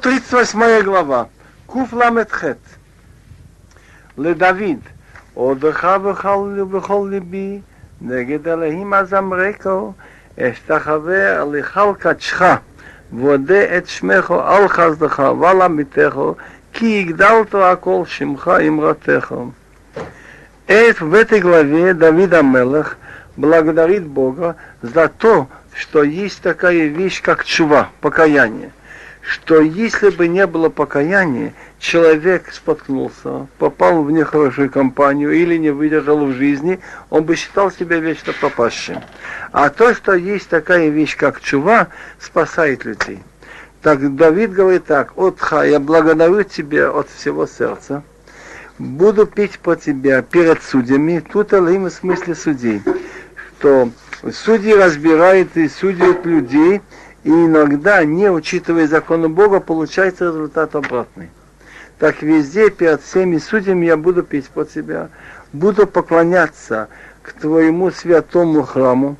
38 глава. Куф ламет хет. לדוד, עודך בכל ליבי, נגד אלוהים אזמרקו, אשתחווה אליכל קדשך, ועודה את שמך על חסדך ועל עמיתך, כי הגדלת הכל שמך אמרתך. Это в этой главе Давид Амелах благодарит Бога за то, что есть такая вещь, как чува, покаяние. Что если бы не было покаяния, человек споткнулся, попал в нехорошую компанию или не выдержал в жизни, он бы считал себя вечно пропащим. А то, что есть такая вещь, как чува, спасает людей. Так Давид говорит так, «Отха, я благодарю тебя от всего сердца, буду пить по тебя перед судьями, тут Алим в смысле судей, что судьи разбирают и судят людей, и иногда, не учитывая законы Бога, получается результат обратный. Так везде, перед всеми судьями я буду пить по тебя, буду поклоняться к твоему святому храму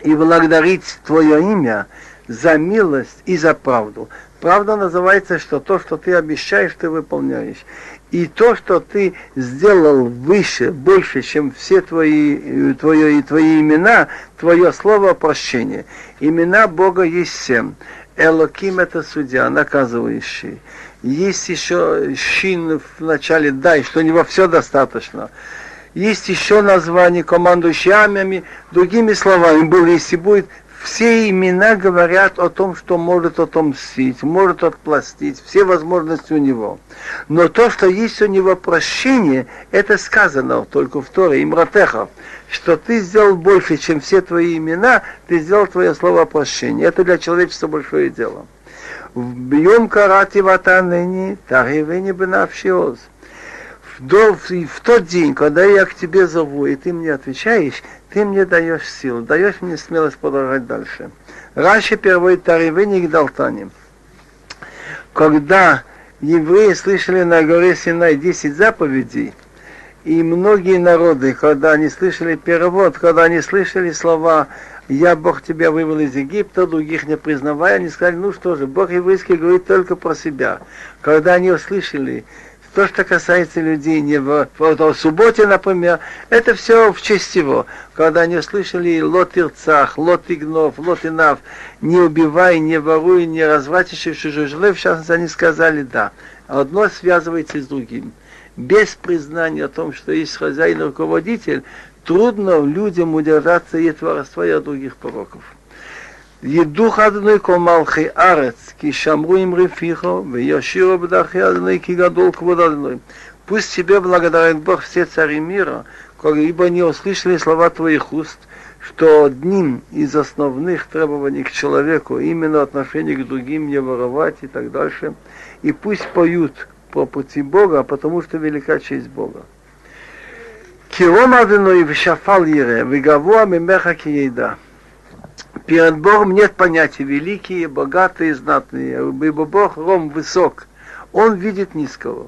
и благодарить твое имя за милость и за правду. Правда называется, что то, что ты обещаешь, ты выполняешь. И то, что ты сделал выше, больше, чем все твои, твои, твои имена, твое слово прощения. Имена Бога есть семь. Элоким это судья, наказывающий. Есть еще щин в начале дай, что не во все достаточно. Есть еще название командующий армиями, другими словами, был, если будет все имена говорят о том, что может отомстить, может отпластить, все возможности у него. Но то, что есть у него прощение, это сказано только в Торе, Имратеха, что ты сделал больше, чем все твои имена, ты сделал твое слово прощения. Это для человечества большое дело. Бьем карати ватанени, таривени бенавшиоз. В, в тот день, когда я к тебе зову, и ты мне отвечаешь, ты мне даешь силу, даешь мне смелость продолжать дальше. Раньше первый Таривы не Гдалтаним. Когда евреи слышали на горе Синай 10 заповедей, и многие народы, когда они слышали перевод, когда они слышали слова «Я, Бог, тебя вывел из Египта», других не признавая, они сказали, ну что же, Бог еврейский говорит только про себя. Когда они услышали то, что касается людей не в, в, в субботе, например, это все в честь его. Когда они услышали лот ирцах, лот игнов, лот инав, не убивай, не воруй, не развратишь чужой в частности, они сказали да. Одно связывается с другим. Без признания о том, что есть хозяин и руководитель, трудно людям удержаться и от воровства и от других пороков. ידוך אדוני כל מלכי ארץ, כי שמרו עם רפיחו, וישירו בדרכי אדוני, כי גדול כבוד אדוני. Пусть тебе благодарит Бог все цари мира, ибо не услышали слова твоих уст, что одним из основных требований к человеку именно отношение к другим не воровать и так дальше. И пусть поют по пути Бога, потому что велика честь Бога. Киром Адоной в Шафал Ере, Вигавуа Мемеха Киеда. Перед Богом нет понятия великие, богатые, знатные, ибо Бог ром высок, он видит низкого.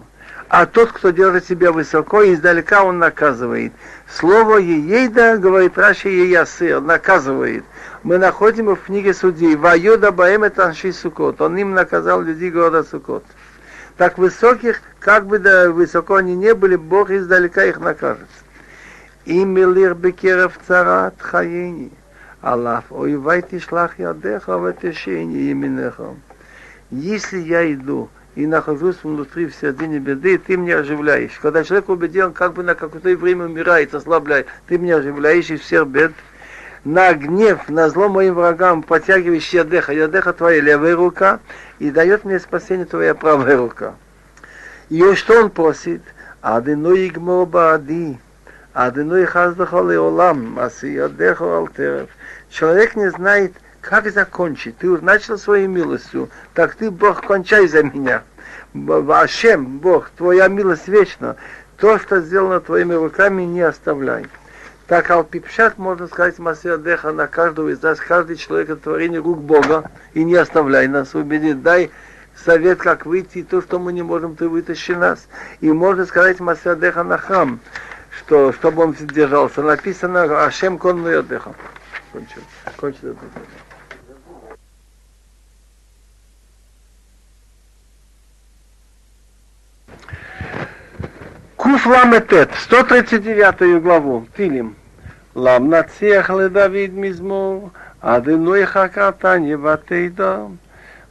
А тот, кто держит себя высоко, издалека он наказывает. Слово Ейда, говорит Раши Еясыр, наказывает. Мы находим в книге судей. Ваюда Баэм это Анши Сукот. Он им наказал людей города Сукот. Так высоких, как бы да высоко они не были, Бог издалека их накажет. Имелир бекерев царат хаени. Аллах, ой, вайте шлах ядеха в течение именеха. Если я иду и нахожусь внутри в середине беды, ты меня оживляешь. Когда человек убеден, как бы на какое-то время умирает, ослабляет, ты меня оживляешь из всех бед. На гнев, на зло моим врагам подтягиваешь ядеха, ядеха твоя левая рука, и дает мне спасение твоя правая рука. И что он просит? Адыну игмо баади, адыну хаздахо леолам, аси ядехо алтерев. Человек не знает, как закончить. Ты уже начал своей милостью, так ты, Бог, кончай за меня. Вашем, Бог, твоя милость вечна. То, что сделано твоими руками, не оставляй. Так Алпипшат, можно сказать, Масиадеха на каждого из нас, каждый человек это творение рук Бога, и не оставляй нас, убеди, дай совет, как выйти, и то, что мы не можем, ты вытащи нас. И можно сказать Масиадеха на храм, что чтобы он сдержался. Написано Ашем кон отдыхал. Кончил. Кончил это. Куф Ламетет, 139 главу, Тилим. Лам нациях ле Давид мизмур, адыной хакатанье ватейда.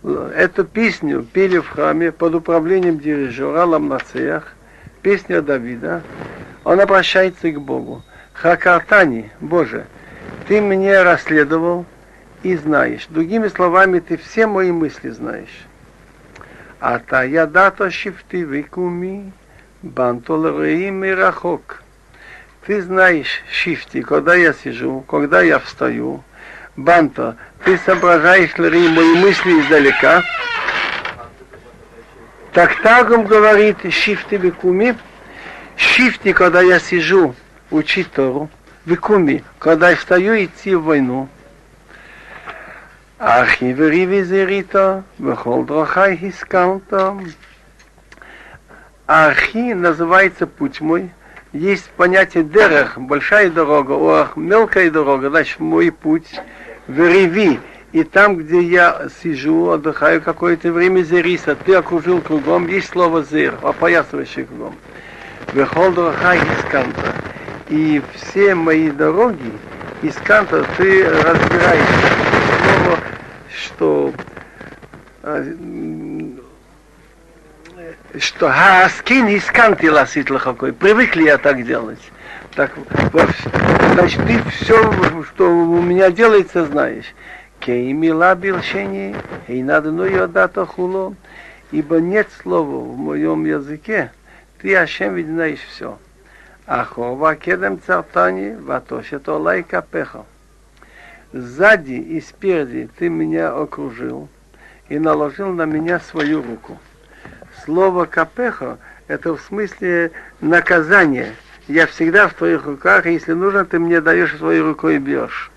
Эту песню пели в храме под управлением дирижера Лам нациях, песня Давида, он обращается к Богу. Хакартани, Боже, ты мне расследовал и знаешь. Другими словами, ты все мои мысли знаешь. А та я дата шифты выкуми, бантолреим и рахок. Ты знаешь шифти, когда я сижу, когда я встаю. Банто, ты соображаешь ли мои мысли издалека? Так Тагум говорит шифти выкуми. Шифти, когда я сижу учить Тору, Викуми, когда я встаю идти в войну, Архивери визерита, выхол драхай хискалта. Архи называется путь мой. Есть понятие дерех, большая дорога, ох, мелкая дорога, значит мой путь. вериви. и там, где я сижу, отдыхаю какое-то время, зериса, ты окружил кругом, есть слово зер, опоясывающий кругом. Дорохай исканта. И все мои дороги, исканта, ты разбираешься. Слово что что Хаскин исканти ласит лахакой. Привыкли я так делать. Так, значит, ты все, что у меня делается, знаешь. Кеймила билшени, и надо ну дата хуло, ибо нет слова в моем языке, ты, Ашем, ведь знаешь все. Ахова кедем цартани, ватошето лайка пеха сзади и спереди ты меня окружил и наложил на меня свою руку. Слово капехо – это в смысле наказание. Я всегда в твоих руках, и если нужно, ты мне даешь своей рукой и бьешь.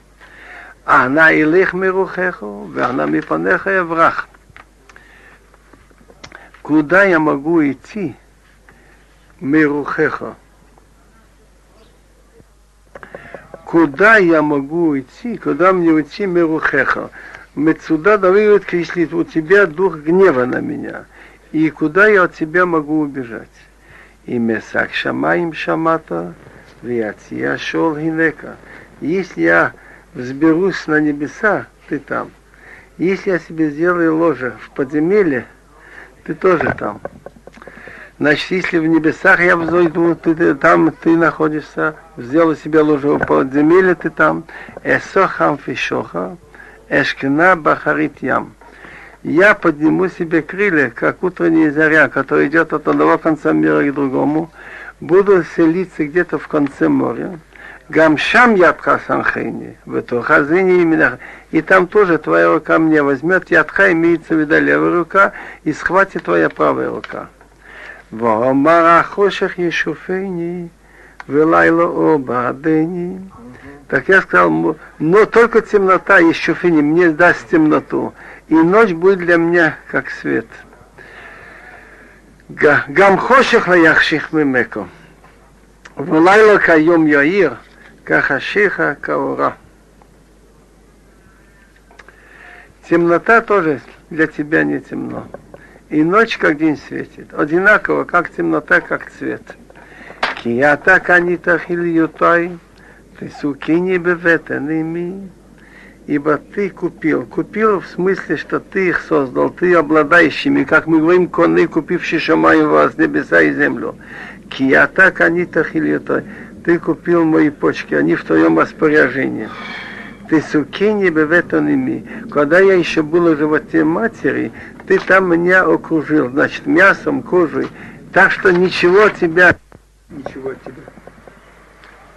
Она илих мирухеху, она мипанеха еврах. Куда я могу идти? Мирухеха. куда я могу идти, куда мне уйти Мерухеха? Мецуда говорит, если у тебя дух гнева на меня, и куда я от тебя могу убежать? И месак шамаим шамата, виация шел гинека. Если я взберусь на небеса, ты там. Если я себе сделаю ложе в подземелье, ты тоже там. Значит, если в небесах я взойду, ты, ты, там ты находишься, сделал себе лужу подземелье, ты там. Эсохам фишоха, эшкина бахарит ям. Я подниму себе крылья, как утренняя заря, которая идет от одного конца мира к другому. Буду селиться где-то в конце моря. Гамшам ядха санхейни, в эту хазыни именно. И там тоже твоя рука мне возьмет. Ядха имеется в виду левая рука, и схватит твоя правая рука. ואומר החושך ישופני ולילה אור בעדני. Так я сказал, но только темнота Ешуфини мне даст темноту, и ночь будет для меня как свет. גם חושך לא יחשיך ממקו, ולילה כיום יאיר, כחשיך כאורה. Темнота тоже для тебя не темно и ночь как день светит. Одинаково, как темнота, как цвет. Кията канита хильютой, ты сукини беветаними, ибо ты купил. Купил в смысле, что ты их создал, ты обладающими, как мы говорим, конны, купившие шамаю вас, небеса и землю. Кията канита хильютой, ты купил мои почки, они в твоем распоряжении. Ты сукини беветаними. Когда я еще был в животе матери, ты там меня окружил, значит, мясом, кожей, так что ничего от тебя, ничего от тебя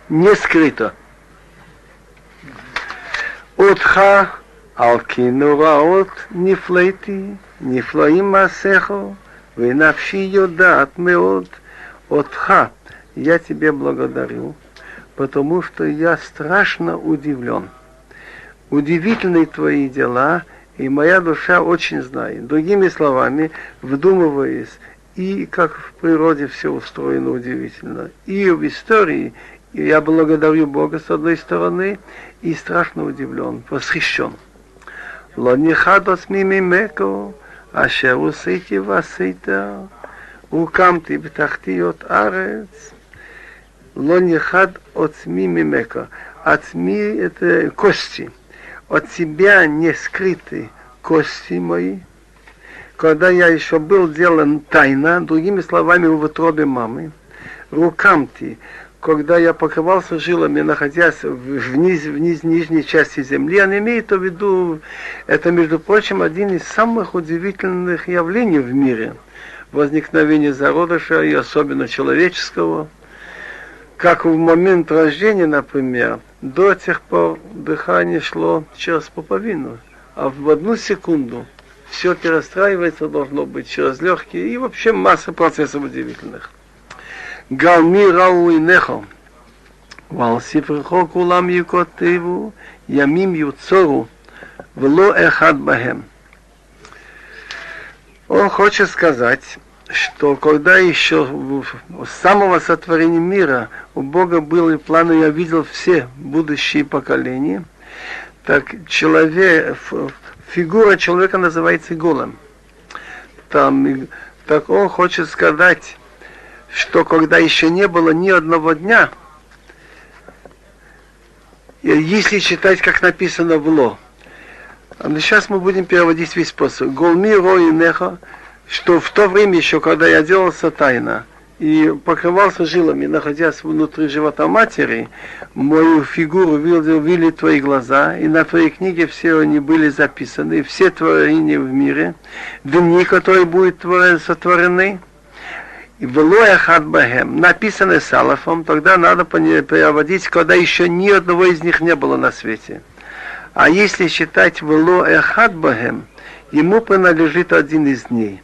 не скрыто. Отха алкинураот нефлейти, нефлоим масехо, венавши йодат меот. Отха, я тебе благодарю, потому что я страшно удивлен. Удивительные твои дела – и моя душа очень знает. Другими словами, вдумываясь, и как в природе все устроено удивительно, и в истории, я благодарю Бога с одной стороны, и страшно удивлен, восхищен. Лонихадос мимимеко, ашер усыти васыта, укам ты птахти от арец, лонихад от мимимеко. От ми это кости – от себя не скрыты кости мои. Когда я еще был сделан тайно, другими словами, в утробе мамы, рукамти, когда я покрывался жилами, находясь вниз, вниз нижней части земли, он имеет в виду, это, между прочим, один из самых удивительных явлений в мире. Возникновение зародыша, и особенно человеческого. Как в момент рождения, например, до тех пор дыхание шло через пуповину, а в одну секунду все перестраивается должно быть через легкие и вообще масса процессов удивительных. Галми рау и нехо. Вал сифрхо кулам юкотиву, ямим юцору, вло эхад бахем. Он хочет сказать, что когда еще с самого сотворения мира у Бога был и план, и я видел все будущие поколения, так человек, фигура человека называется голым. Там, так он хочет сказать, что когда еще не было ни одного дня, если читать, как написано в Ло, сейчас мы будем переводить весь способ. Голми рой неха, что в то время еще, когда я делался тайно, и покрывался жилами, находясь внутри живота матери, мою фигуру видели твои глаза, и на твоей книге все они были записаны, все творения в мире, дни, которые будут сотворены, и Велоя Хадбахем, написаны Салафом, тогда надо переводить, когда еще ни одного из них не было на свете. А если считать Велоя Хадбахем, ему принадлежит один из дней.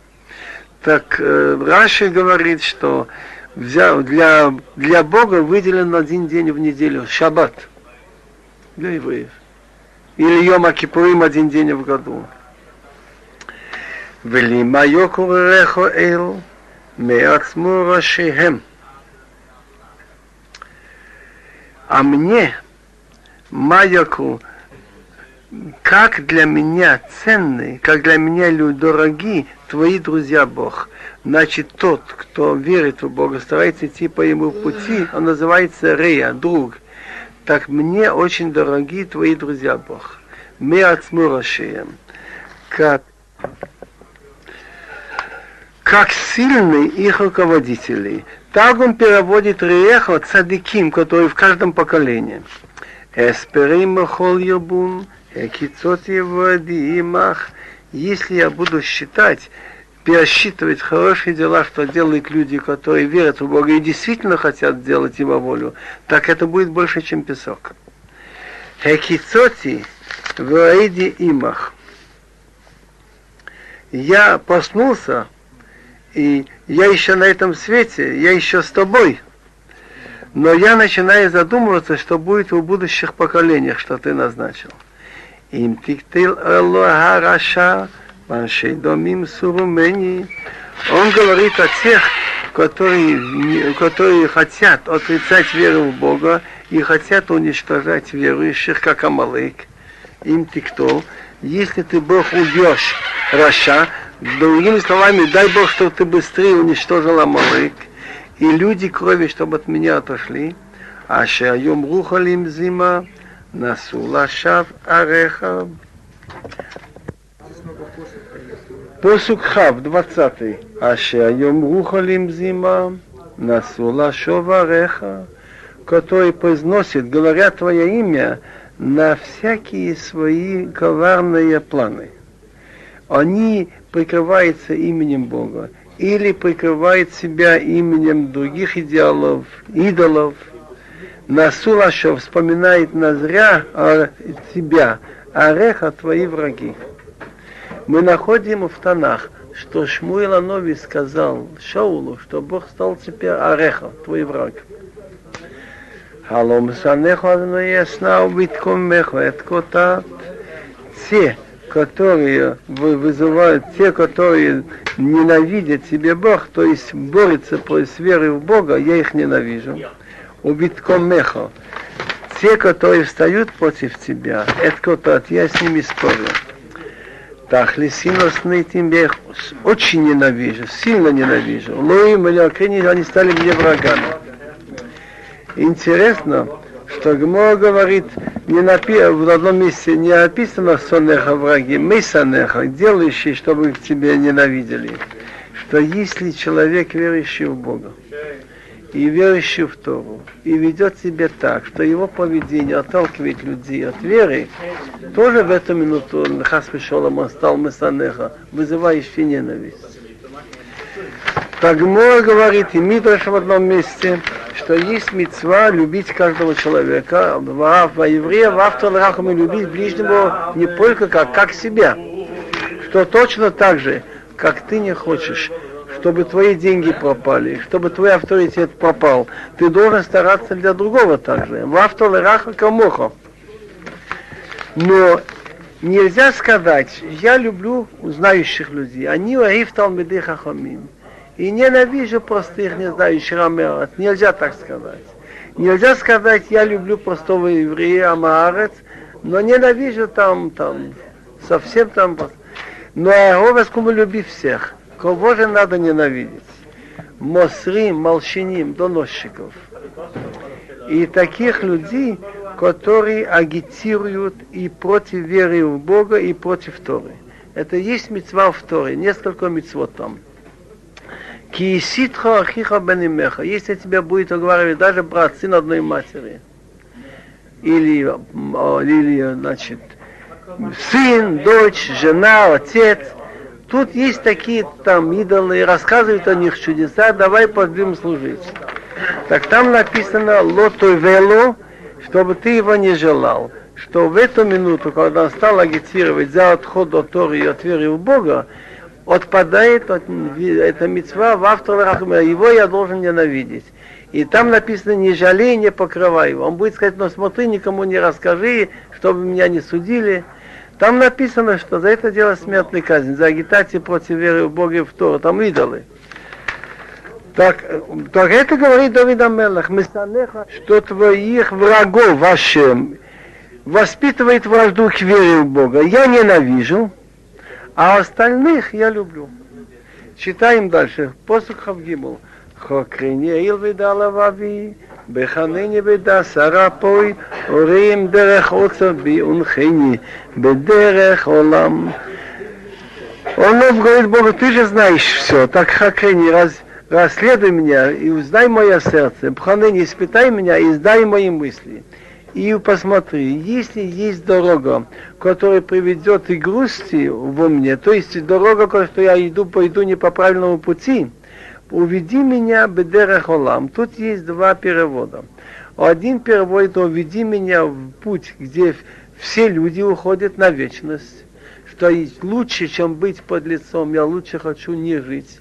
Так э, Раши говорит, что взял, для, для Бога выделен один день в неделю, шаббат для евреев. Или Йома Кипурим один день в году. Велима Йокурехо Эл Меацму Рашихем. А мне, Маяку, как для меня ценны, как для меня люди дороги твои друзья Бог. Значит, тот, кто верит в Бога, старается идти по ему пути, он называется Рея, друг. Так мне очень дороги твои друзья Бог. Мы от Как как сильны их руководители. Так он переводит Риехо цадиким, который в каждом поколении. Эсперим хол экицот его имах. Если я буду считать, пересчитывать хорошие дела, что делают люди, которые верят в Бога и действительно хотят делать Его волю, так это будет больше, чем песок. Хекицоти в имах. Я проснулся и я еще на этом свете, я еще с тобой. Но я начинаю задумываться, что будет в будущих поколениях, что ты назначил. Им тиктил раша, домим сурумени. Он говорит о тех, которые, которые хотят отрицать веру в Бога и хотят уничтожать верующих, как Амалык. Им тиктол. Если ты Бог убьешь Раша, Другими словами, дай Бог, чтобы ты быстрее уничтожил Амалык, и люди крови, чтобы от меня отошли. А шаем рухалим зима, насула шав ареха. Посук Хав, 20. А шаем рухалим зима, насула шов ареха, который произносит, говоря твое имя, на всякие свои коварные планы. Они прикрывается именем Бога или прикрывает себя именем других идеалов, идолов, Насулашо вспоминает назря о себя, Ореха твои враги. Мы находим в Танах, что Шмуил Анови сказал Шаулу, что Бог стал теперь Ореха, твой враг. Халом санехо ясна убитком мехо, это те, которые вызывают те, которые ненавидят себе Бог, то есть борются с верой в Бога, я их ненавижу. Убитком мехо. Те, которые встают против тебя, это кто-то, я с ними спорю. Так, лисиносный тебе очень ненавижу, сильно ненавижу. Лоим или они стали мне врагами. Интересно, что Гмо говорит, не напи... в одном месте не описано сонеха враги, мы сонеха, делающие, чтобы к тебе ненавидели. Что если человек верующий в Бога, и верующий в Тору, и ведет себя так, что его поведение отталкивает людей от веры, тоже в эту минуту Хас он стал Месанеха, вызывающий ненависть. Тагмор говорит, и Мидраш в одном месте, что есть мецва любить каждого человека, во, еврея, в авторах мы любить ближнего не только как, как себя, что точно так же, как ты не хочешь чтобы твои деньги пропали, чтобы твой авторитет пропал, ты должен стараться для другого также. В автолераха камоха. Но нельзя сказать, я люблю знающих людей. Они уаив талмиды хахамим. И ненавижу простых, не знающих Амарат. Нельзя так сказать. Нельзя сказать, я люблю простого еврея Амарец, но ненавижу там, там, совсем там. Но я его люби всех. Кого же надо ненавидеть? Мосрим, молчаним, доносчиков. И таких людей, которые агитируют и против веры в Бога, и против Торы. Это есть мецва в Торе, несколько мецвот там. Кииситха ахиха бенимеха. Если тебя будет уговаривать даже брат, сын одной матери, или, или значит, сын, дочь, жена, отец – Тут есть такие там идолы, рассказывают о них чудеса, давай пойдем служить. Так там написано лотой вело, чтобы ты его не желал. Что в эту минуту, когда он стал агитировать за отход от Торы и от веры в Бога, отпадает от, эта мецва в авторах, его я должен ненавидеть. И там написано, не жалей, не покрывай его. Он будет сказать, но смотри, никому не расскажи, чтобы меня не судили. Там написано, что за это дело смертный казнь, за агитацию против веры в Бога и в Тору, там идолы. Так, так это говорит Давид Амелах, что твоих врагов вашим воспитывает вражду к вере в Бога. Я ненавижу, а остальных я люблю. Читаем дальше. Посук Хавгимул. Хокрине Илвидала בחניני בדסרה פוי, הורים דרך עוצר בי ונחני, בדרך עולם. Он говорит Богу, ты же знаешь все, так хакрени, раз, расследуй меня и узнай мое сердце, бханыни, испытай меня и издай мои мысли. И посмотри, если есть дорога, которая приведет и грусти во мне, то есть дорога, которую я иду, пойду не по правильному пути, уведи меня бедерах олам. Тут есть два перевода. Один переводит, уведи меня в путь, где все люди уходят на вечность, что есть лучше, чем быть под лицом, я лучше хочу не жить.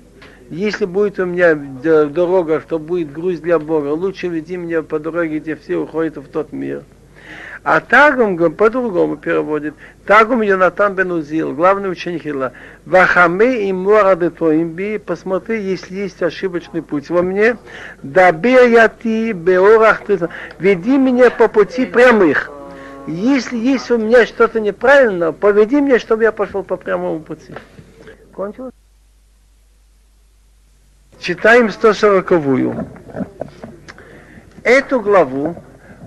Если будет у меня дорога, что будет груз для Бога, лучше веди меня по дороге, где все уходят в тот мир. А Тагум по-другому переводит. Тагум Йонатан бен Узил, главный ученик Хила. Вахаме и морады твоим посмотри, если есть ошибочный путь во мне. Дабир я ты, беорах веди меня по пути прямых. Если есть у меня что-то неправильно, поведи меня, чтобы я пошел по прямому пути. Кончилось? Читаем 140-ю. Эту главу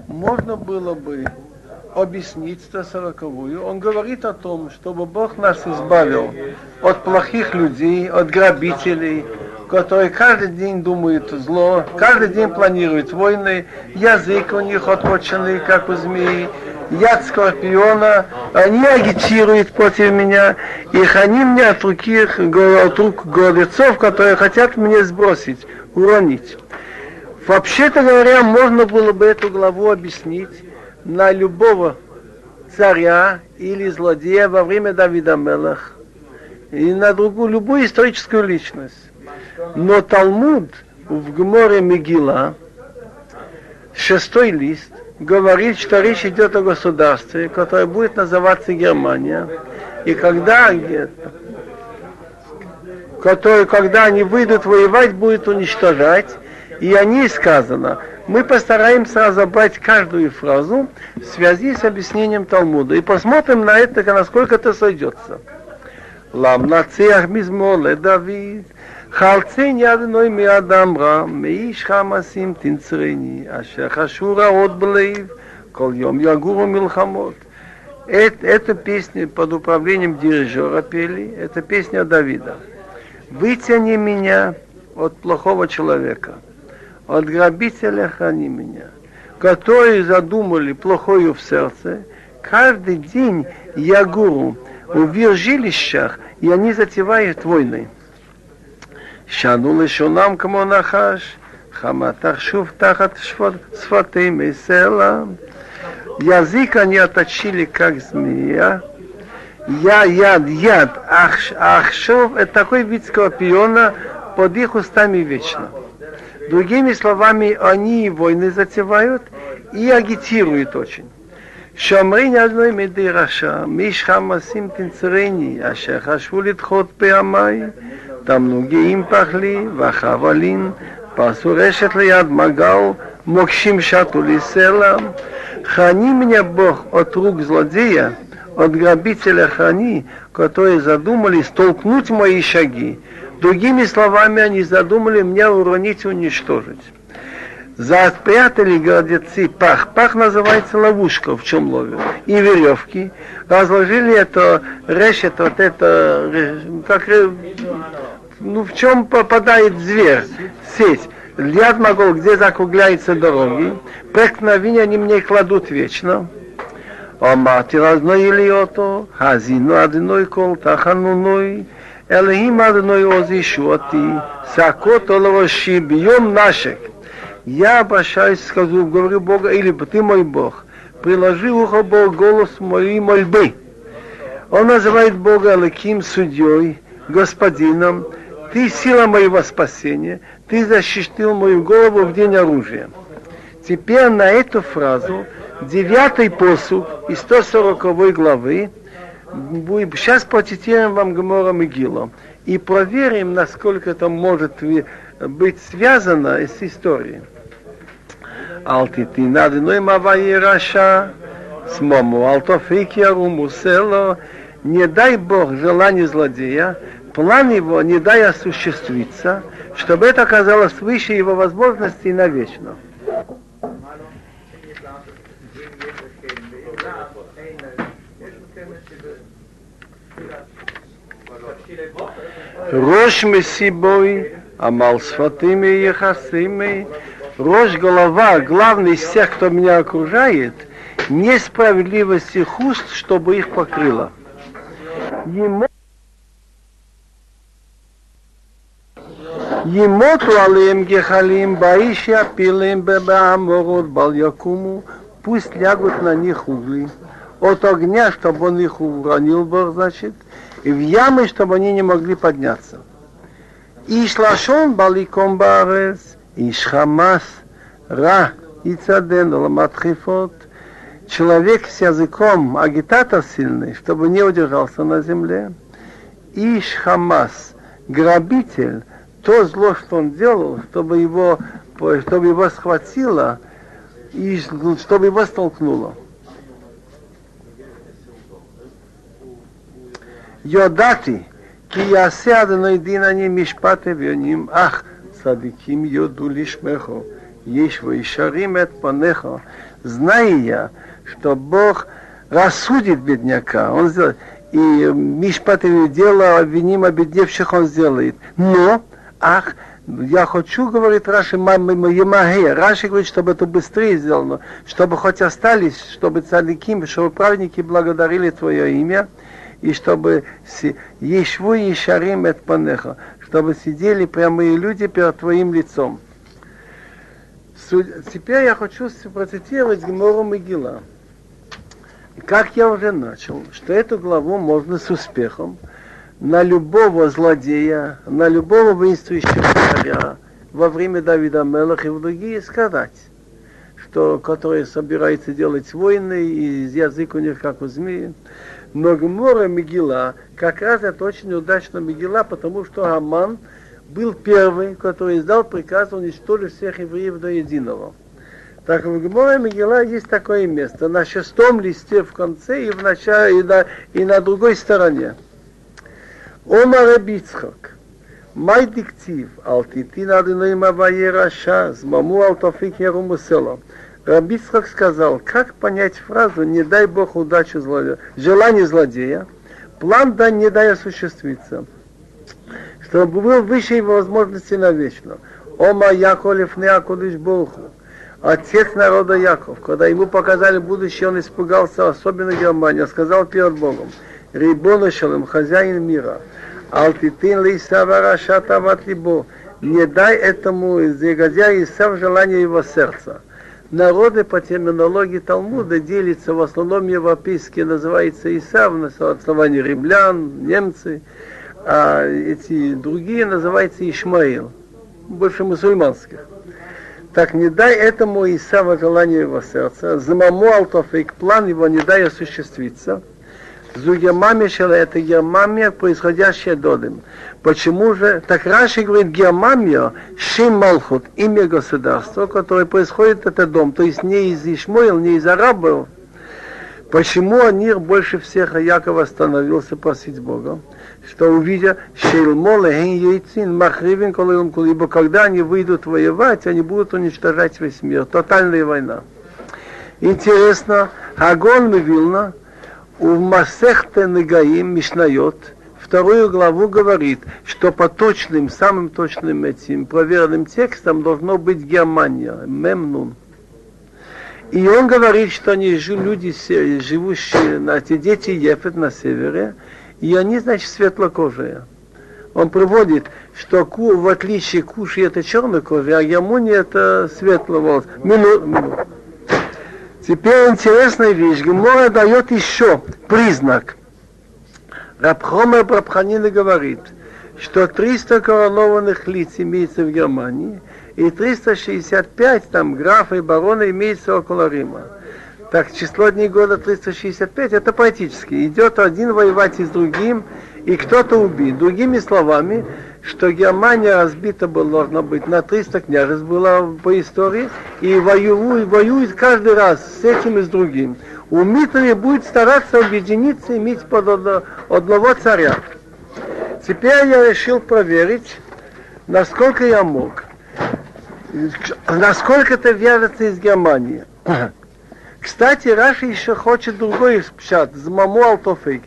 можно было бы объяснить 140-ю. Он говорит о том, чтобы Бог нас избавил от плохих людей, от грабителей, которые каждый день думают зло, каждый день планируют войны, язык у них оточенный, как у змеи, яд скорпиона, они агитируют против меня. И храни меня от руки, от рук гордецов, которые хотят меня сбросить, уронить. Вообще-то говоря, можно было бы эту главу объяснить на любого царя или злодея во время Давида Мелах и на другую, любую историческую личность. Но Талмуд в Гморе Мегила, шестой лист, говорит, что речь идет о государстве, которое будет называться Германия. И когда, который, когда они выйдут воевать, будет уничтожать. И о ней сказано, мы постараемся разобрать каждую фразу в связи с объяснением Талмуда и посмотрим на это, насколько это сойдется. лам нациях мизмор לדוד, חלצני אדוני מאדם רע, מאיש חמסים תנצרני, אשר חשו רעות בלב, כל יום יגורו מלחמות. Это, эту песню под управлением дирижера пели, это песня Давида. Вытяни меня от плохого человека, от грабителя храни меня, которые задумали плохое в сердце, каждый день я гуру в их жилищах, и они затевают войны. Шану лишунам кому нахаш, хаматах шув тахат шватым и села. Язык они оточили, как змея. Я, яд, яд, ахшов, это такой вид скорпиона под их устами вечно. Другими словами, они войны затевают и агитируют очень. שאומרים אדוני מדי רשע, מי שחמסים תנצרני, אשר חשבו לדחות פעמי, תמנוגים פחלי וחבלין, פרסו רשת ליד מגל, мокшим шату лисела, храни меня Бог от рук злодея, от грабителя храни, которые задумали столкнуть мои шаги. Другими словами, они задумали меня уронить и уничтожить. Запрятали гордецы пах. Пах называется ловушка, в чем ловят. И веревки. Разложили это, решет, вот это, как, ну, в чем попадает зверь, сеть. Льяд могол, где закругляются дороги, преткновения они мне кладут вечно. אמרתי לאדוני אליותו, האזינו אדוני כל תחנונוי, Элохим Адоной Озишуати, Сакот Оловаши, Бьем Нашек. Я обращаюсь, скажу, говорю Бога, или ты мой Бог, приложи ухо Бог голос моей мольбы. Он называет Бога Элоким судьей, господином, ты сила моего спасения, ты защитил мою голову в день оружия. Теперь на эту фразу девятый посуд из 140 главы сейчас процитируем вам Гмора Мегила и проверим, насколько это может быть связано с историей. Алтити надной маваи раша, смому алтофики арумусело, не дай Бог желание злодея, план его не дай осуществиться, чтобы это оказалось выше его возможностей навечно. Рош Месибой, Амал Сфатими и Яхасими, Рош голова, главный из всех, кто меня окружает, несправедливость их уст, чтобы их покрыло. Ему ימותו עליהם גחלים, באיש יפילם בעמורות, בל יקומו, пусть лягут на них угли, от огня, чтобы он их уронил, Бог, значит, и в ямы, чтобы они не могли подняться. И шлашон баликом барес, и шхамас, ра, и цаден, человек с языком, агитатор сильный, чтобы не удержался на земле, и шхамас, грабитель, то зло, что он делал, чтобы его, чтобы его схватило и чтобы его столкнуло. יודעתי כי יעשה אדוני דין אני משפט אביונים, אך צדיקים יודו לשמחו, יש וישרים את פניך, зная я, что Бог рассудит бедняка, он сделает, и Мишпат дело обвиним обедневших он сделает. Но Ах, я хочу, говорит Раши, Ямахе. Раши говорит, чтобы это быстрее сделано, чтобы хоть остались, чтобы цадиким, чтобы праведники благодарили Твое имя, и чтобы Ешву и Шарим et Панеха, чтобы сидели прямые люди перед Твоим лицом. Теперь я хочу процитировать Гмору Могила. Как я уже начал, что эту главу можно с успехом на любого злодея, на любого воинствующего царя во время Давида Мелах и в другие сказать, что, которые собираются делать войны, и язык у них как у змеи. Но Гмора Мегила, как раз это очень удачно Мегила, потому что Аман был первый, который издал приказ уничтожить всех евреев до единого. Так в Гморе Мегила есть такое место, на шестом листе в конце и в начале, и на, и на другой стороне. Омар Рабицхак, май диктив, алтитин адыноим аваера шаз, маму алтофик ярумусела. Рабицхак сказал, как понять фразу «не дай Бог удачу злодея», желание злодея, план да не дай осуществиться, чтобы был выше его возможности навечно. Ома Яковлев не Акудыш Богу. Отец народа Яков, когда ему показали будущее, он испугался, особенно Германия, сказал перед Богом, Шалем, хозяин мира, Алтитин Лейсава Шатават Либо, не дай этому негодяю Исав желание его сердца. Народы по терминологии Талмуда делятся в основном европейские, называется Исав, на основании римлян, немцы, а эти другие называются Ишмаил больше мусульманских. Так не дай этому и само желание его сердца, замаму алтофейк, план его не дай осуществиться. Зугермами шела это гермамия, происходящая додым. Почему же? Так Раши говорит гермамия, шим малхут, имя государства, которое происходит это дом, то есть не из Ишмоил, не из арабов. Почему Анир больше всех Якова остановился просить Бога? что увидя Шейлмоле Яйцин Махривин ибо когда они выйдут воевать, они будут уничтожать весь мир. Тотальная война. Интересно, Агон Вилна у Масехте Негаим Мишнайот вторую главу говорит, что по точным, самым точным этим проверенным текстом должно быть Германия, Мемнун. И он говорит, что они люди, живущие, эти дети Ефет на севере, и они, значит, светлокожие. Он приводит, что ку, в отличие куши это черной кожи, а ямуни это светлого Минут, минут. Теперь интересная вещь. Гемора дает еще признак. Рабхомер Брабханина говорит, что 300 коронованных лиц имеется в Германии, и 365 там графа и барона имеется около Рима. Так, число дней года 365, это поэтически. Идет один воевать и с другим, и кто-то убит. Другими словами, что Германия разбита была, должна быть на 300 княжеств была по истории, и воюет, воюет каждый раз с этим и с другим. У Митри будет стараться объединиться иметь под одного царя. Теперь я решил проверить, насколько я мог. Насколько это вяжется из Германии. Кстати, Раши еще хочет другой пшат, змаму алтофейк.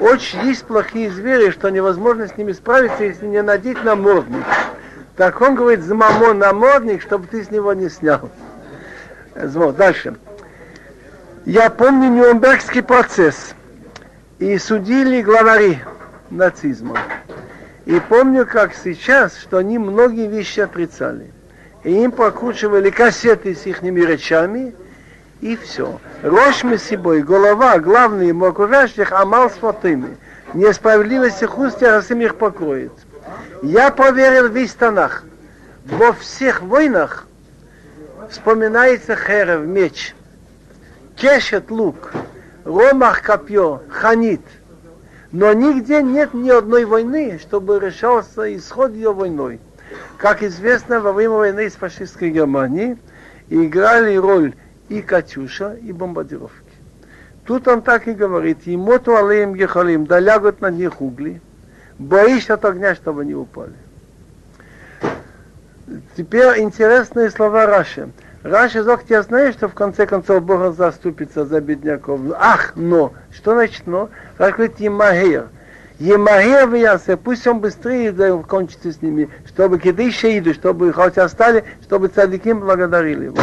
Очень есть плохие звери, что невозможно с ними справиться, если не надеть намордник. Так он говорит, змамо намордник, чтобы ты с него не снял. Вот, дальше. Я помню Нюрнбергский процесс. И судили главари нацизма. И помню, как сейчас, что они многие вещи отрицали. И им прокручивали кассеты с их речами, и все. Рожь мы собой, голова, главный ему окружающих, амал с фотами. Несправедливость их уст Яросим их покроет. Я проверил весь Танах. Во всех войнах вспоминается херев, меч, кешет, лук, ромах, копье, ханит. Но нигде нет ни одной войны, чтобы решался исход ее войной. Как известно, во время войны с фашистской Германией играли роль и Катюша, и бомбардировки. Тут он так и говорит, емоту алеем гехалим, да лягут на них угли, боишься от огня, чтобы не упали. Теперь интересные слова Раши. Раши зог, я знаю, что в конце концов Бог заступится за бедняков. Ах, но! Что значит но? Раши говорит, Емагер. Емагер виясе, пусть он быстрее кончится с ними, чтобы киды шеиду, чтобы хоть остали, чтобы цадиким благодарили его.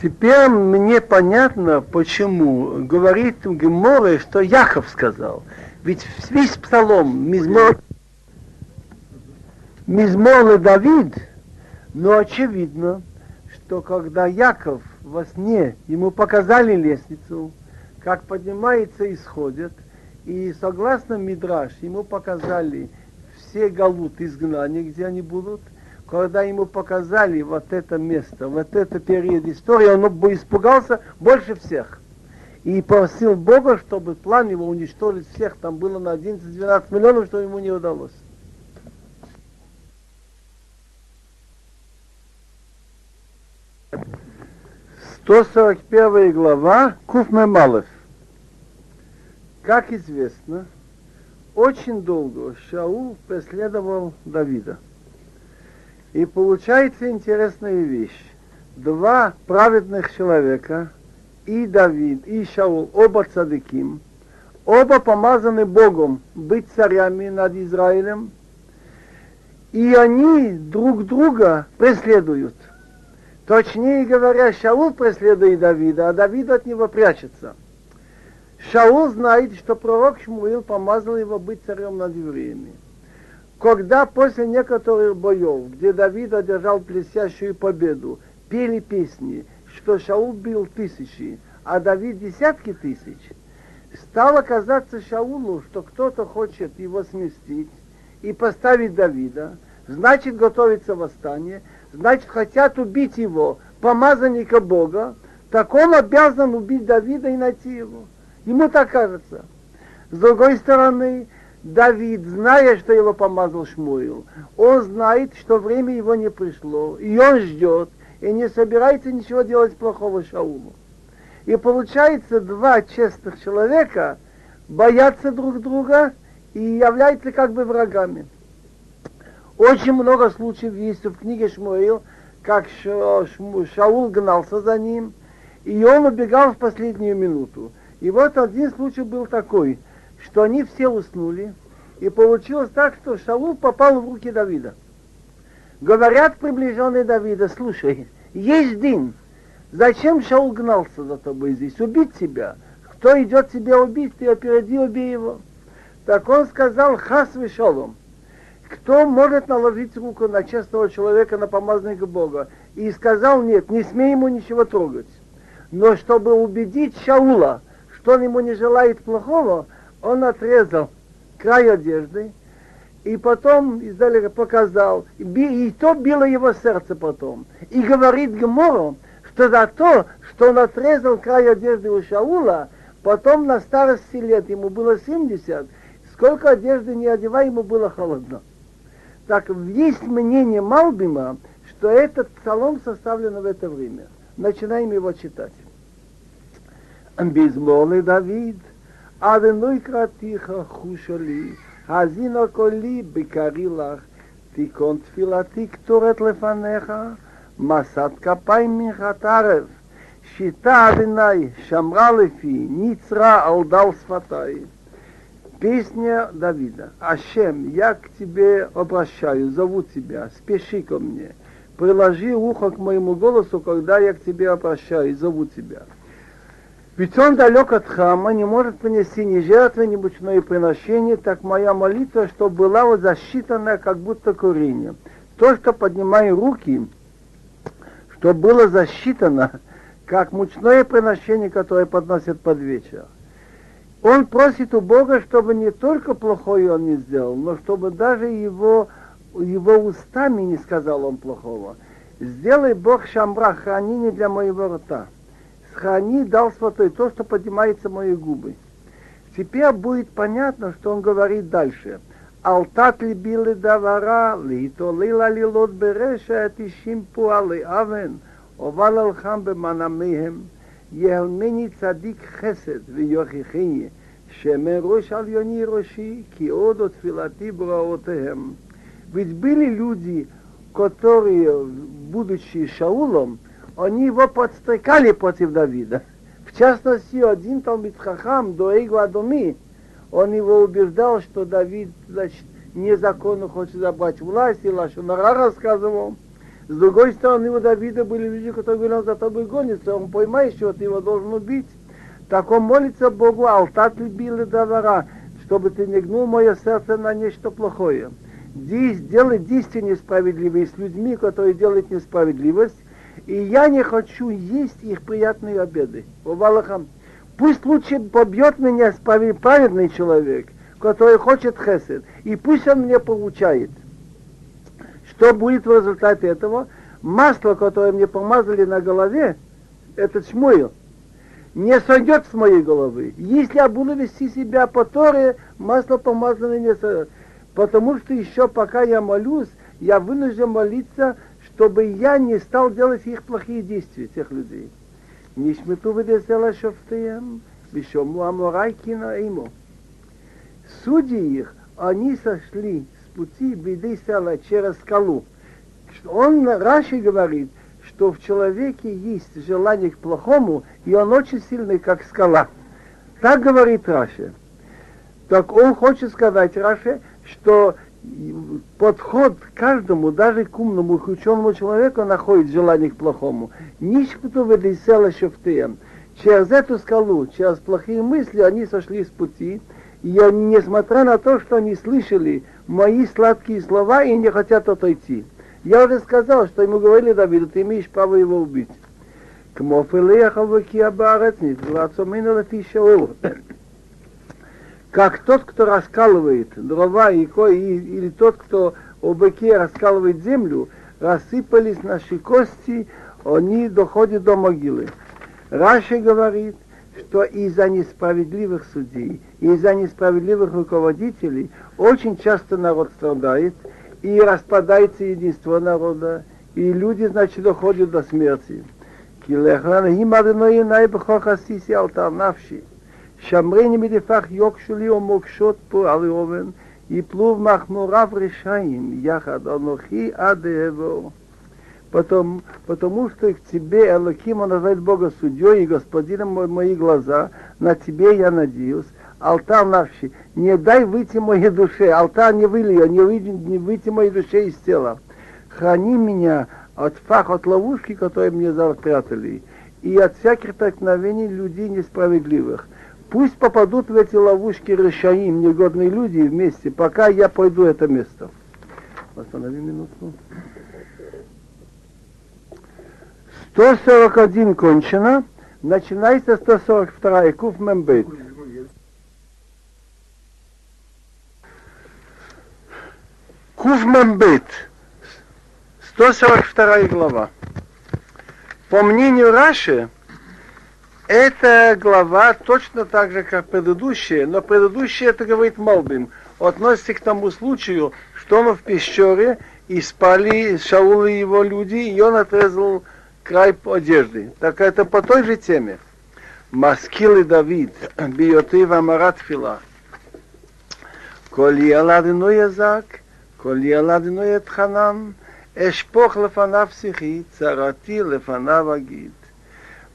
Теперь мне понятно, почему говорит Геморе, что Яхов сказал. Ведь весь псалом Мизмор, Мизмор Давид, но очевидно, что когда Яков во сне ему показали лестницу, как поднимается и сходит, и согласно Мидраш ему показали все галут изгнания, где они будут, когда ему показали вот это место, вот это период истории, он испугался больше всех. И просил Бога, чтобы план его уничтожить всех, там было на 11-12 миллионов, что ему не удалось. Сто сорок первая глава Куф Мемалев. Как известно, очень долго Шаул преследовал Давида. И получается интересная вещь. Два праведных человека, и Давид, и Шаул, оба цадыким, оба помазаны Богом быть царями над Израилем, и они друг друга преследуют. Точнее говоря, Шаул преследует Давида, а Давид от него прячется. Шаул знает, что пророк Шмуил помазал его быть царем над евреями. Когда после некоторых боев, где Давид одержал блестящую победу, пели песни, что Шаул бил тысячи, а Давид десятки тысяч, стало казаться Шаулу, что кто-то хочет его сместить и поставить Давида, значит готовится восстание, значит хотят убить его, помазанника Бога, так он обязан убить Давида и найти его. Ему так кажется. С другой стороны, Давид, зная, что его помазал Шмуил, он знает, что время его не пришло, и он ждет, и не собирается ничего делать плохого Шаулу. И получается, два честных человека боятся друг друга и являются как бы врагами. Очень много случаев есть в книге Шмуил, как Шаул гнался за ним, и он убегал в последнюю минуту. И вот один случай был такой, что они все уснули, и получилось так, что Шаул попал в руки Давида. Говорят приближенные Давида, слушай, есть день, зачем Шаул гнался за тобой здесь? Убить тебя. Кто идет тебя убить, ты опереди, убей его. Так он сказал, хас вешолом. Кто может наложить руку на честного человека, на помазанника Бога? И сказал, нет, не смей ему ничего трогать. Но чтобы убедить Шаула, что он ему не желает плохого, он отрезал край одежды, и потом издалека показал, и то било его сердце потом. И говорит Гмору, что за то, что он отрезал край одежды у Шаула, потом на старости лет, ему было 70, сколько одежды не одевай, ему было холодно. Так есть мнение Малбима, что этот псалом составлен в это время. Начинаем его читать. Безмолвный Давид – לדוד, אדוני קראתיך חושה לי, האזינה קולי בקרי לך, תיקון תפילתי קטורת לפניך, מסת כפיים מנחת ערב, שיטה אדוני שמרה לפי, ניצרה על דל שפתיי. Песня Давида. Ашем, я к тебе обращаю, зову тебя, спеши ко мне. Приложи ухо к моему голосу, когда я к тебе обращаюсь, зову тебя. Ведь он далек от храма, не может принести ни жертвы, ни мучное приношение, так моя молитва, что была вот засчитана, как будто курение. То, что поднимаю руки, что было засчитано, как мучное приношение, которое подносят под вечер. Он просит у Бога, чтобы не только плохое он не сделал, но чтобы даже его, его устами не сказал он плохого. Сделай Бог шамбра, хранение для моего рта сохрани, дал святой то, что поднимается мои губы. Теперь будет понятно, что он говорит дальше. Алтат либили давара, литолила лилот береша, התשעים פועלי אבן, הובל אלחם במנעמיהם, יהלמני צדיק חסד ויוכיחני, שמא ראש עליוני ראשי, כי עוד תפילתי בראותיהם. Ведь были люди, которые, будучи Шаулом, они его подстрекали против Давида. В частности, один Талмит Хахам, Доэгу Адоми, он его убеждал, что Давид, значит, незаконно хочет забрать власть, и Лашонара рассказывал. С другой стороны, у Давида были люди, которые говорили, он за тобой гонится, он поймает, что ты его должен убить. Так он молится Богу, алтат любил и давара, чтобы ты не гнул мое сердце на нечто плохое. Здесь делать действия несправедливые с людьми, которые делают несправедливость, и я не хочу есть их приятные обеды. Валахам, пусть лучше побьет меня праведный человек, который хочет хесед, и пусть он мне получает. Что будет в результате этого? Масло, которое мне помазали на голове, этот шмуил, не сойдет с моей головы. Если я буду вести себя по Торе, масло помазанное не сойдет. Потому что еще пока я молюсь, я вынужден молиться чтобы я не стал делать их плохие действия, тех людей. Нишмету выдесела шофтеем, бишому аморайкина ему. судьи их, они сошли с пути беды села через скалу. Он, Раши говорит, что в человеке есть желание к плохому, и он очень сильный, как скала. Так говорит Раши. Так он хочет сказать Раши, что подход к каждому, даже к умному, к ученому человеку находит желание к плохому. Ничто весело шофтеем. Через эту скалу, через плохие мысли они сошли с пути, и они, несмотря на то, что они слышали мои сладкие слова и не хотят отойти. Я уже сказал, что ему говорили Давиду, ты имеешь право его убить. К как тот, кто раскалывает дрова и или тот, кто о быке раскалывает землю, рассыпались наши кости, они доходят до могилы. Раши говорит, что из-за несправедливых судей, из-за несправедливых руководителей очень часто народ страдает, и распадается единство народа, и люди, значит, доходят до смерти. Килехлан химадыной найбхохасиси алтарнавши. שמרני מדפח יוק שלי ומוקשות פה על אובן, יפלו מחמוריו רשעים, יחד אנוכי עד אבו. Потому, потому что к тебе, Элоким, он называет Бога судьей и господином мои глаза, на тебе я надеюсь, алтарь навши, не дай выйти моей душе, алтарь не вылью, не, выйти, не выйти моей душе из тела. Храни меня от фах, от ловушки, которые мне запрятали, и от всяких столкновений людей несправедливых. Пусть попадут в эти ловушки решаим, негодные люди вместе, пока я пойду это место. Останови минутку. 141 кончено, начинается 142, Куф Мембет. Куф Мембет, 142 глава. По мнению Раши, эта глава точно так же, как предыдущая, но предыдущая, это говорит Малбим, относится к тому случаю, что он в пещере и спали Шаул и его люди, и он отрезал край одежды. Так это по той же теме. Маскил и Давид, биоты в Амарат Фила. Коли Аладину язак, коли Аладину ятханан, אשפוך לפניו שיחי, צרתי לפניו אגיד.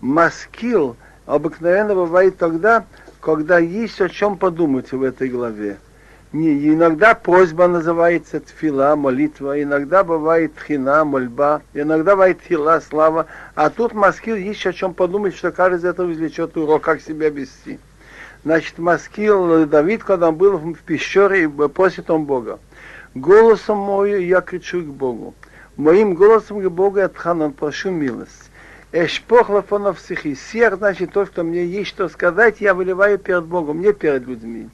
Маскил обыкновенно бывает тогда, когда есть о чем подумать в этой главе. Не, иногда просьба называется тфила, молитва, иногда бывает хина, мольба, иногда бывает хила, слава, а тут маскил есть о чем подумать, что каждый из этого извлечет урок, как себя вести. Значит, маскил Давид, когда он был в пещере, просит он Бога. Голосом мою я кричу к Богу. Моим голосом к Богу я тханан, прошу милость. Эшпох лафонов сихи. Серх, значит, то, что мне есть что сказать, я выливаю перед Богом, не перед людьми.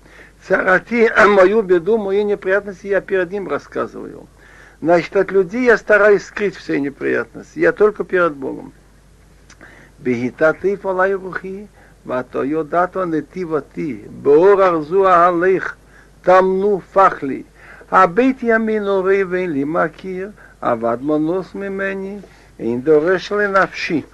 Царати, мою беду, мои неприятности я перед ним рассказываю. Значит, от людей я стараюсь скрыть все неприятности. Я только перед Богом. בהיטתי פעלי רוחי, ואתה יודעת נתיבתי, באור ארזו ההליך, תמנו פח לי. הבית ימין הורי ואין לי מכיר, אבד מנוס ממני, Индореш навши.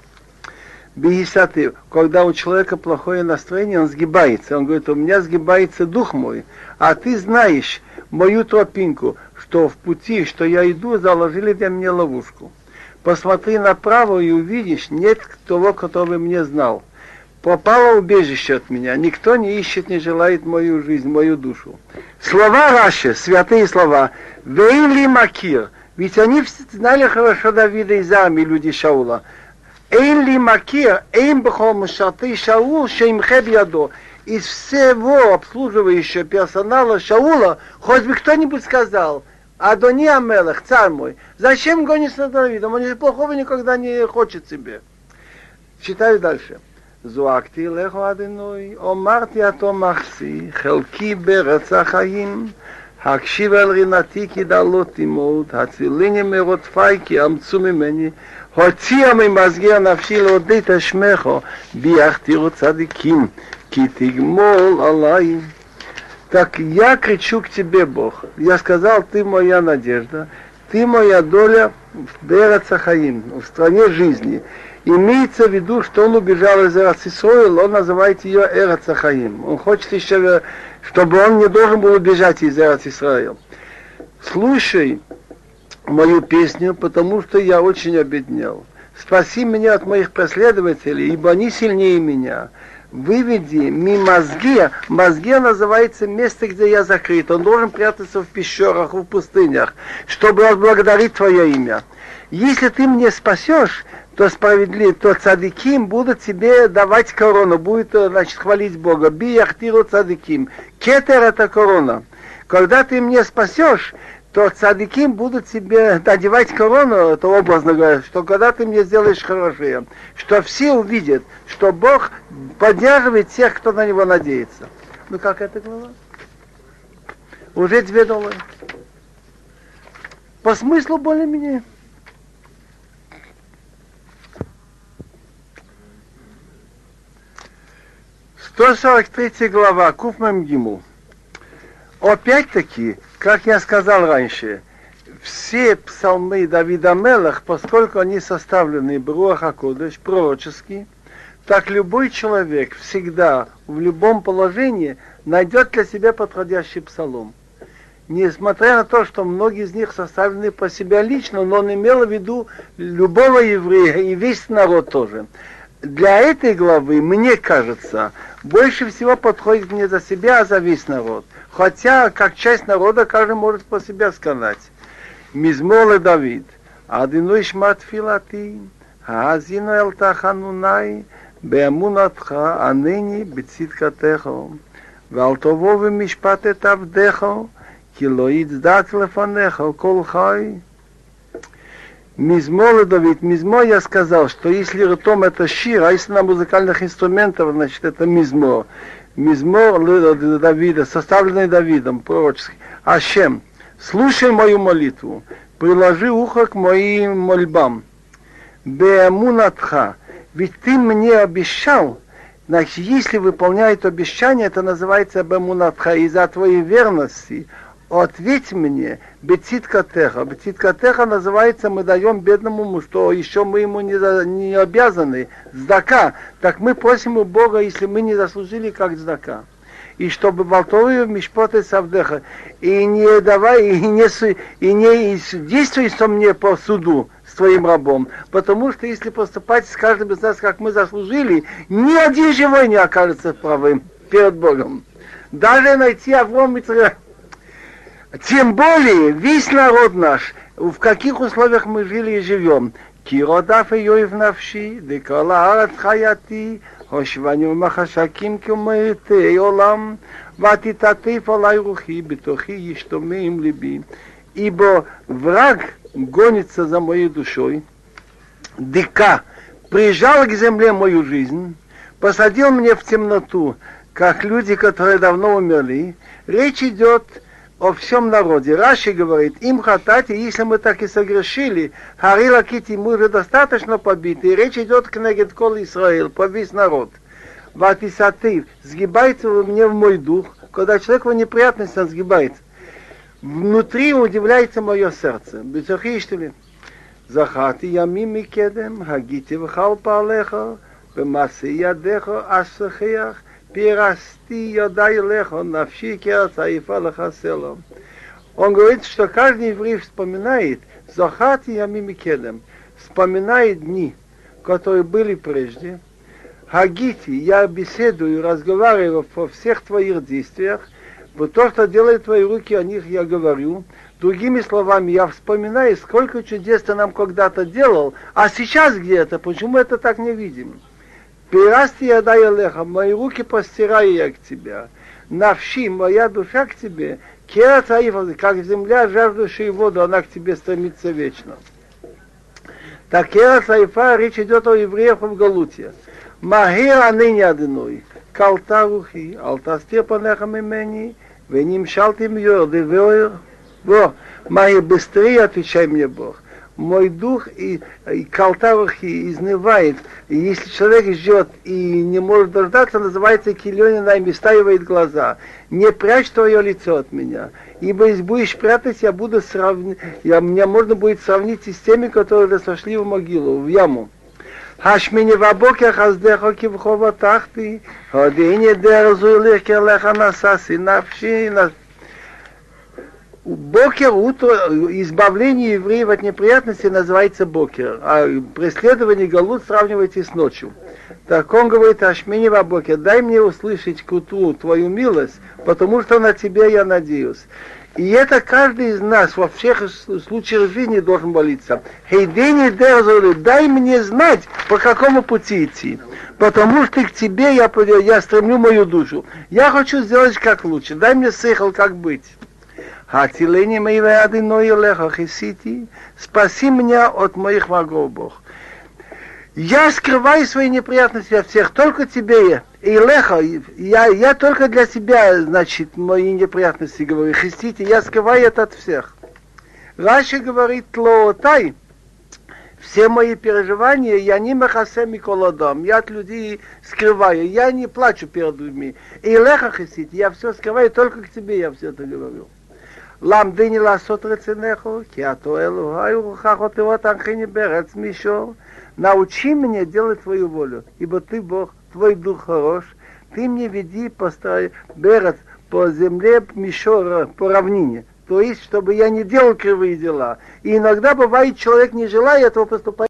Бихисаты, когда у человека плохое настроение, он сгибается. Он говорит, у меня сгибается дух мой, а ты знаешь мою тропинку, что в пути, что я иду, заложили для меня ловушку. Посмотри направо и увидишь, нет того, который мне знал. Попало убежище от меня. Никто не ищет, не желает мою жизнь, мою душу. Слова Раши, святые слова. Вейли Макир – ведь они знали хорошо Давида из армии, люди Шаула. Эйн ли макир, эйн бхол мушаты Шаул, шеим хеб ядо. Из всего обслуживающего персонала Шаула, хоть бы кто-нибудь сказал, Адони Амелах, царь мой, зачем гонишь за Давидом? Он плохого никогда не хочет себе. Читаю дальше. זועקתי לך אדינוי, אמרתי אתו מחסי, חלקי בארץ החיים, הקשיב אל רינתי כי דלות תימוד, הציליני מרודפי כי אמצו ממני, הוציאה ממסגר נפשי לעודד את שמךו, ביח תראו צדיקים, כי תגמול עליי. Так я кричу к тебе, Бог. Я сказал, ты моя надежда, ты моя доля в Берацахаим, в стране жизни. Имеется в виду, что он убежал из Эрацисроил, он называет ее Эрацахаим. Он хочет еще чтобы он не должен был убежать из Израиля. Слушай мою песню, потому что я очень обеднел. Спаси меня от моих преследователей, ибо они сильнее меня. Выведи ми мозги. Мозги называется место, где я закрыт. Он должен прятаться в пещерах, в пустынях, чтобы отблагодарить Твое имя. Если ты мне спасешь, то справедлив, то цадиким будут тебе давать корону, будет, э, значит, хвалить Бога. Би яхтиру цадиким. Кетер это корона. Когда ты мне спасешь, то цадиким будут тебе надевать корону, это образно говоря, что когда ты мне сделаешь хорошее, что все увидят, что Бог поддерживает тех, кто на него надеется. Ну как это глава? Уже две доллара. По смыслу более-менее. 143 глава, Куфмам Гиму. Опять-таки, как я сказал раньше, все псалмы Давида Мелах, поскольку они составлены Бруаха Кодыш, пророческие, так любой человек всегда, в любом положении, найдет для себя подходящий псалом. Несмотря на то, что многие из них составлены по себе лично, но он имел в виду любого еврея и весь народ тоже для этой главы, мне кажется, больше всего подходит не за себя, а за весь народ. Хотя, как часть народа, каждый может по себе сказать. Мизмоле Давид, Адиной шмат филати, האזינו אל תחנוני באמונתך, ענני בצדקתך, ואל תבוא במשפט את עבדך, כי לא יצדק לפניך כל חי. Мизмор Давид, мизмор я сказал, что если ртом это шир, а если на музыкальных инструментах, значит это мизмор. Мизмор Давида, составленный Давидом, пророческий. Ашем, слушай мою молитву, приложи ухо к моим мольбам. Беамунатха, ведь ты мне обещал, значит, если выполняет обещание, это называется Беамунатха, из-за твоей верности, ответь мне, бетиткатеха. Бетиткатеха называется, мы даем бедному, что еще мы ему не, не обязаны, сдака. Так мы просим у Бога, если мы не заслужили, как сдака. И чтобы болтовые мишпоты савдеха. И не давай, и не, и не действуй со мне по суду с твоим рабом. Потому что если поступать с каждым из нас, как мы заслужили, ни один живой не окажется правым перед Богом. Даже найти Авром и тем более весь народ наш, в каких условиях мы жили и живем. Киродав и Йоев навши, декала арат хаяти, הושבני ומחשקים כמתי עולם, ותתעטף עלי רוחי, בתוכי ישתומם ליבי. Ибо враг гонится за моей душой, дыка, прижал к земле мою жизнь, посадил мне в темноту, как люди, которые давно умерли. Речь идет о всем народе. Раши говорит, им хатати, если мы так и согрешили, Харила Кити, мы уже достаточно побиты, и речь идет к Негедкол Израиль, по весь народ. Ватисаты, сгибается мне в мой дух, когда человек в неприятности, он сгибается. Внутри удивляется мое сердце. Бецахи, что ли? זכרתי ימים מקדם, הגיתי וחל פעליך, במעשי ידיך אשכח, Пирасти ядай лехо навши цаифа лехаселом. Он говорит, что каждый еврей вспоминает Захати Ямимикедем, вспоминает дни, которые были прежде. Хагити, я беседую, разговариваю во всех твоих действиях, вот то, что делают твои руки, о них я говорю. Другими словами, я вспоминаю, сколько чудес ты нам когда-то делал, а сейчас где это, почему это так не видим? Пирасти я дай леха, мои руки постираю я к тебе. Навши, моя душа к тебе, кера цаифа, как земля, жаждущая воду, она к тебе стремится вечно. Так кера цаифа, речь идет о евреях в Галуте. Магира ныне одной, калта рухи, алтасте панеха мимени, веним шалтим йор, девер, во, мои быстрее отвечай мне Бог мой дух и, и калтавахи изнывает. И если человек ждет и не может дождаться, называется киленина и стаивает глаза. Не прячь твое лицо от меня. Ибо если будешь прятать, я буду сравнить, я, меня можно будет сравнить с теми, которые сошли в могилу, в яму. השמיני בבוקר חסדך כבחוב תחתי, הודיני דרזו לך לך נשאסי נפשי. Бокер, утро, избавление евреев от неприятностей называется бокер, а преследование галут сравнивайте с ночью. Так он говорит, Ашмини Бокер, дай мне услышать к утру твою милость, потому что на тебя я надеюсь. И это каждый из нас во всех случаях жизни должен молиться. Хейдени дерзули, дай мне знать, по какому пути идти. Потому что к тебе я, я стремлю мою душу. Я хочу сделать как лучше. Дай мне сыхал, как быть. Хатилени мои вады, но и леха хисити. Спаси меня от моих врагов, Бог. Я скрываю свои неприятности от всех, только тебе. И леха, я, я только для себя, значит, мои неприятности говорю. Христите, я скрываю это от всех. Раши говорит, лоотай, все мои переживания, я не махасем и колодом, я от людей скрываю, я не плачу перед людьми. И леха христите, я все скрываю, только к тебе я все это говорю. למדני לעשות רצונך, כי אתה אלוהי ורוחך אותי אותך בארץ מישור. научи меня делать твою волю, ибо ты Бог, твой дух хорош, ты мне веди по берет, по земле Мишора, по равнине. То есть, чтобы я не делал кривые дела. И иногда бывает, человек не желая этого поступать.